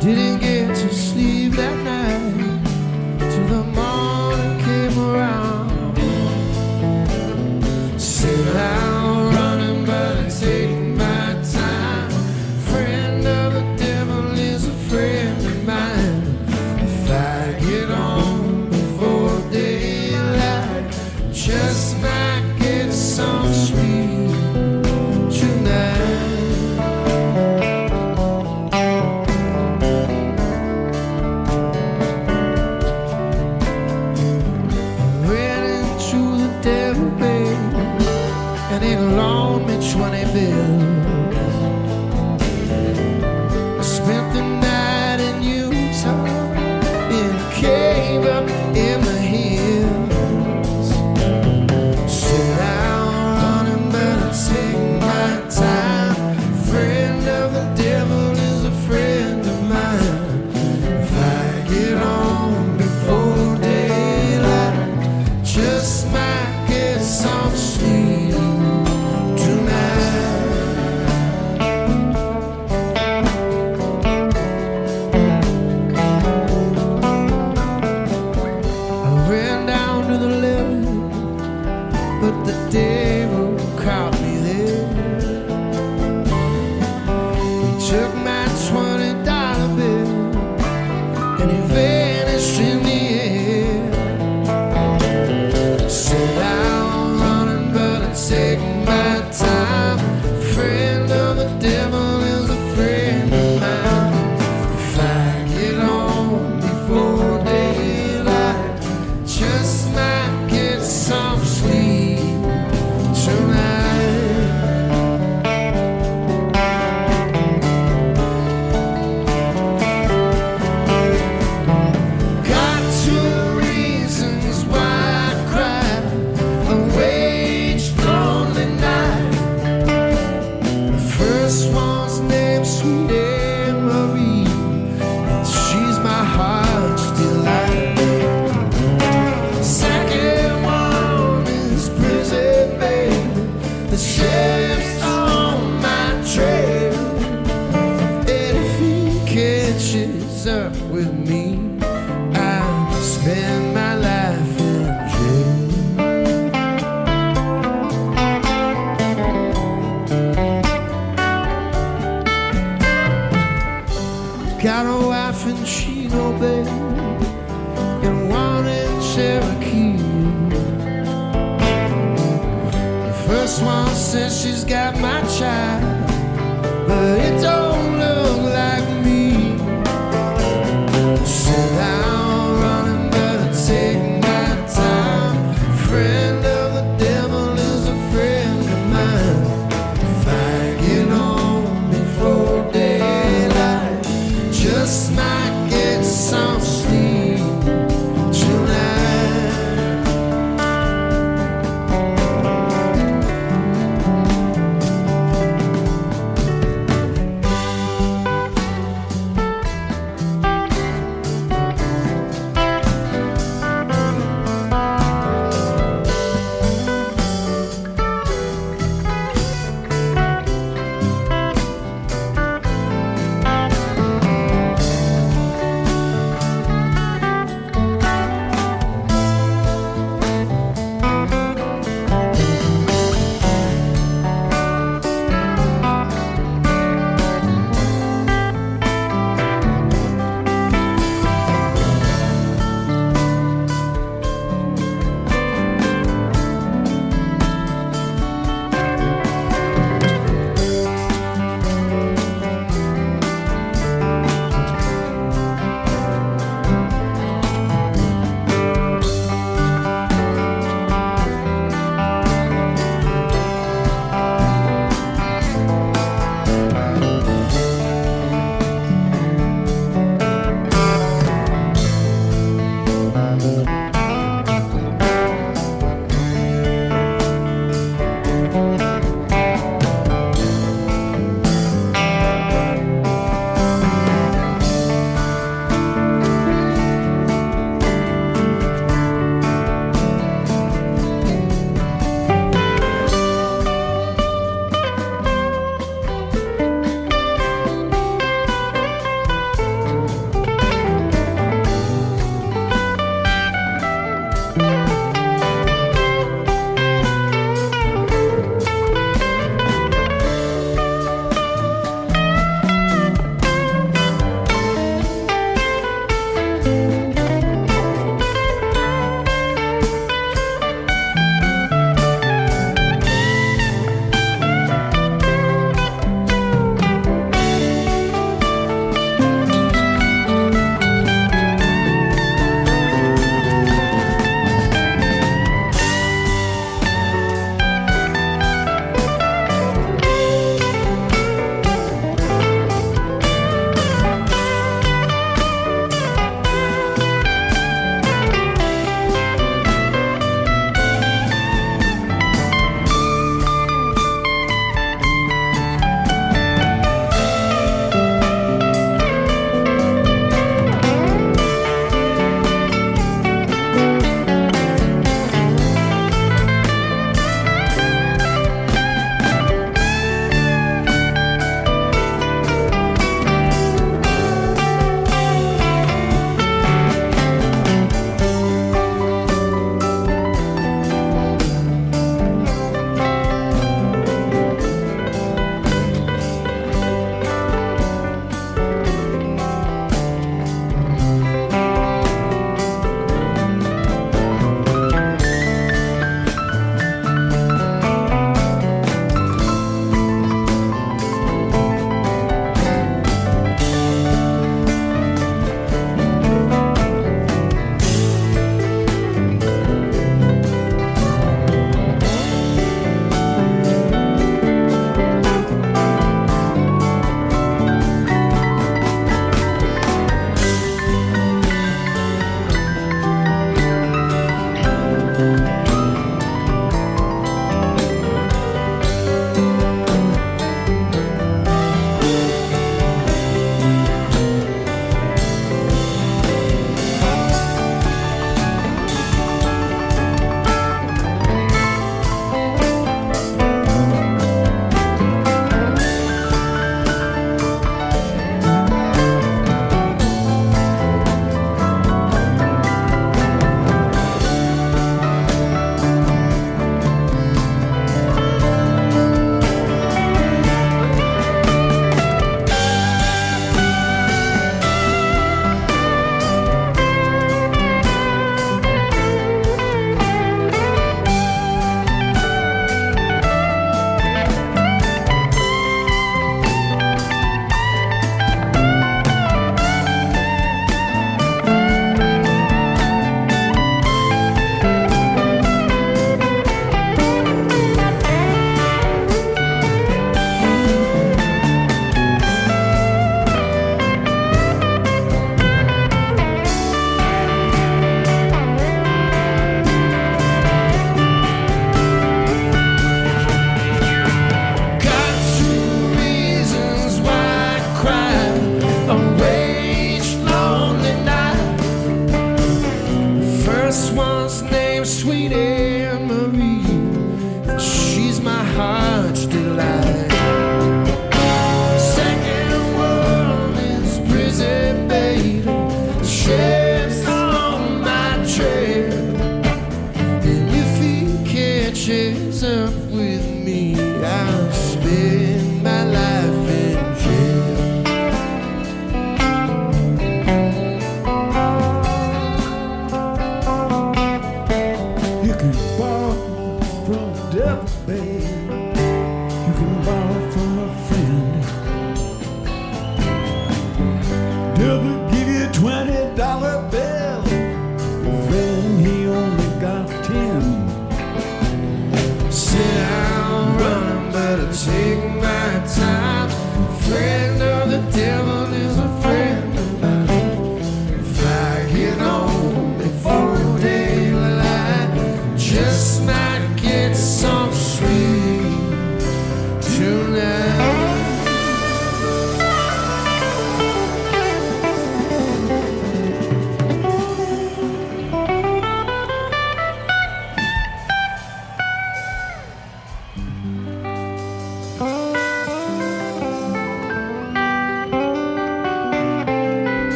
Didn't get to sleep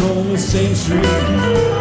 on the same street.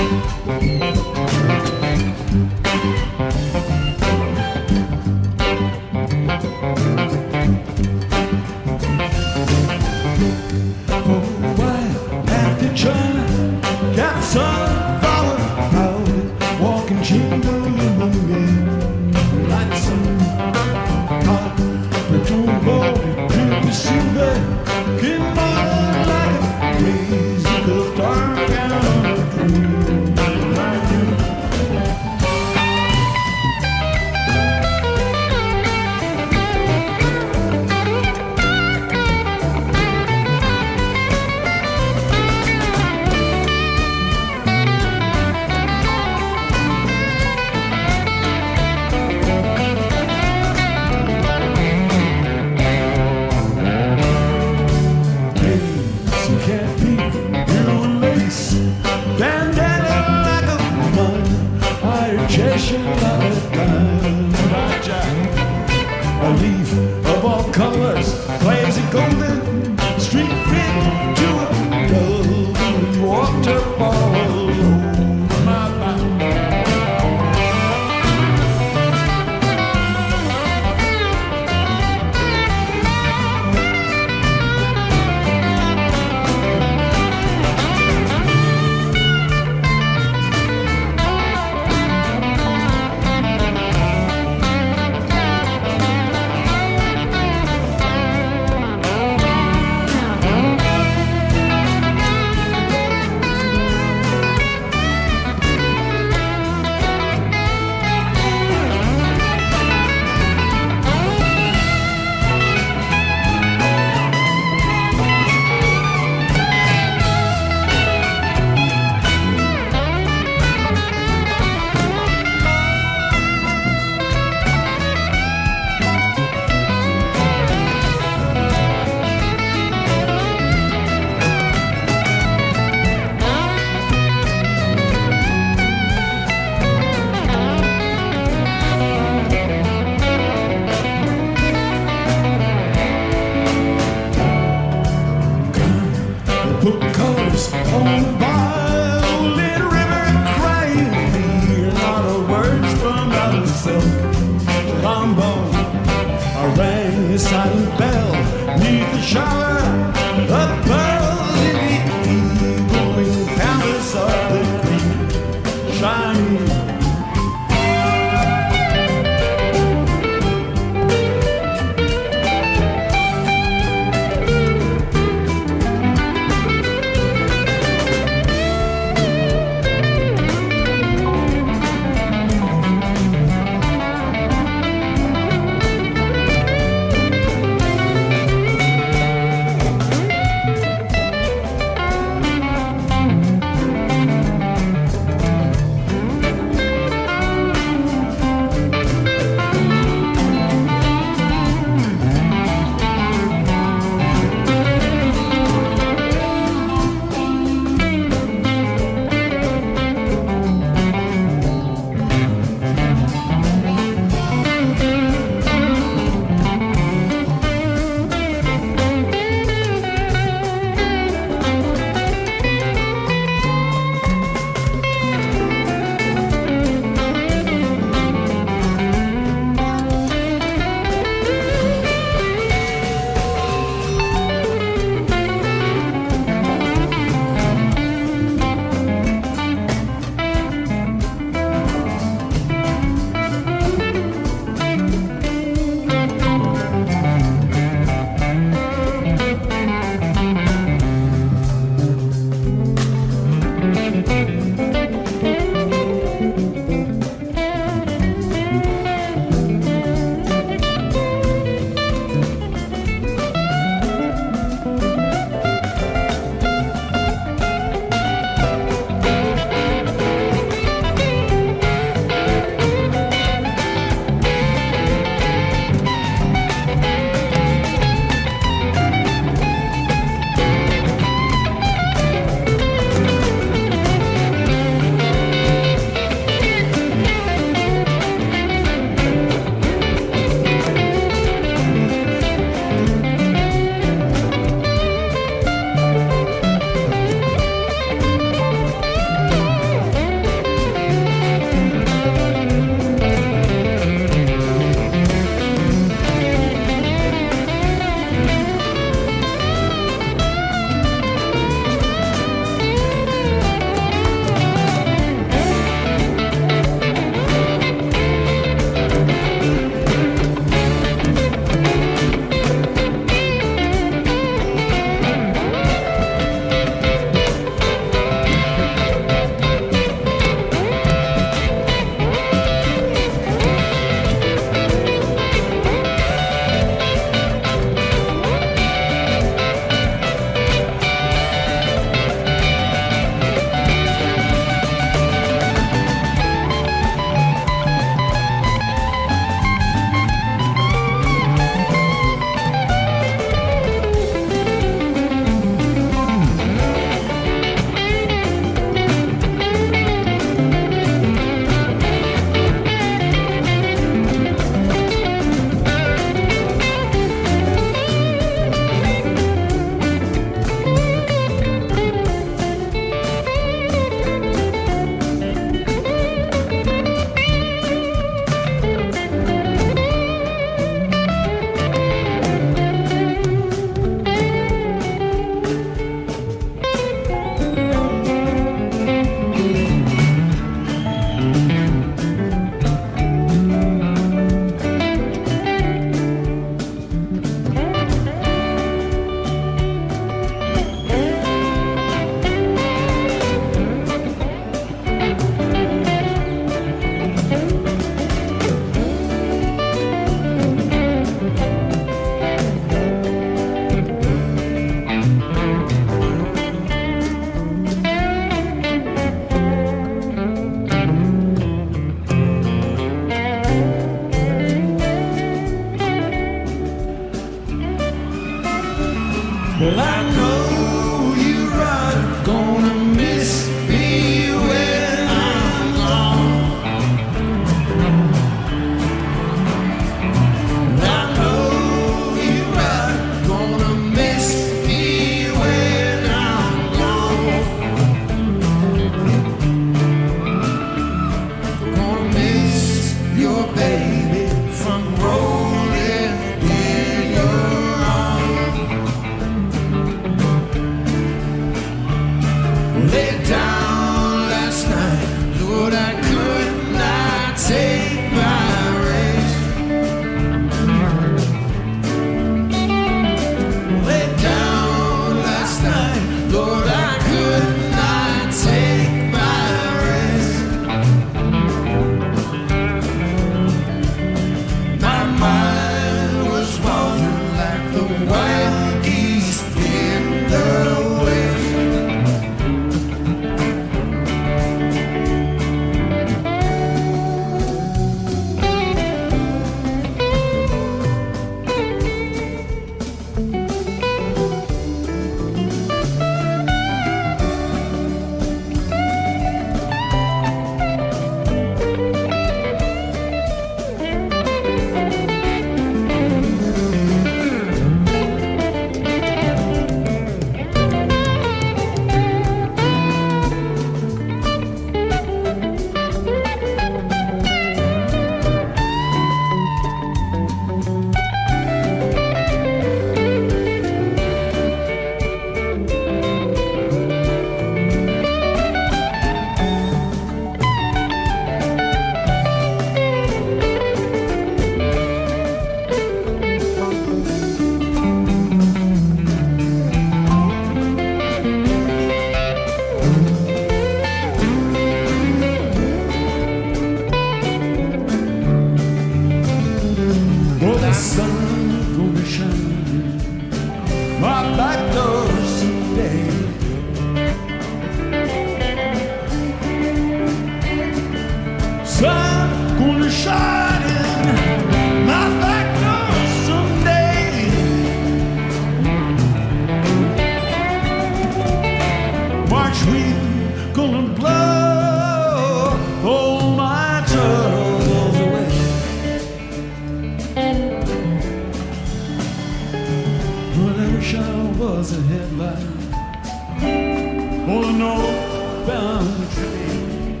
A northbound train.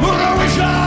But I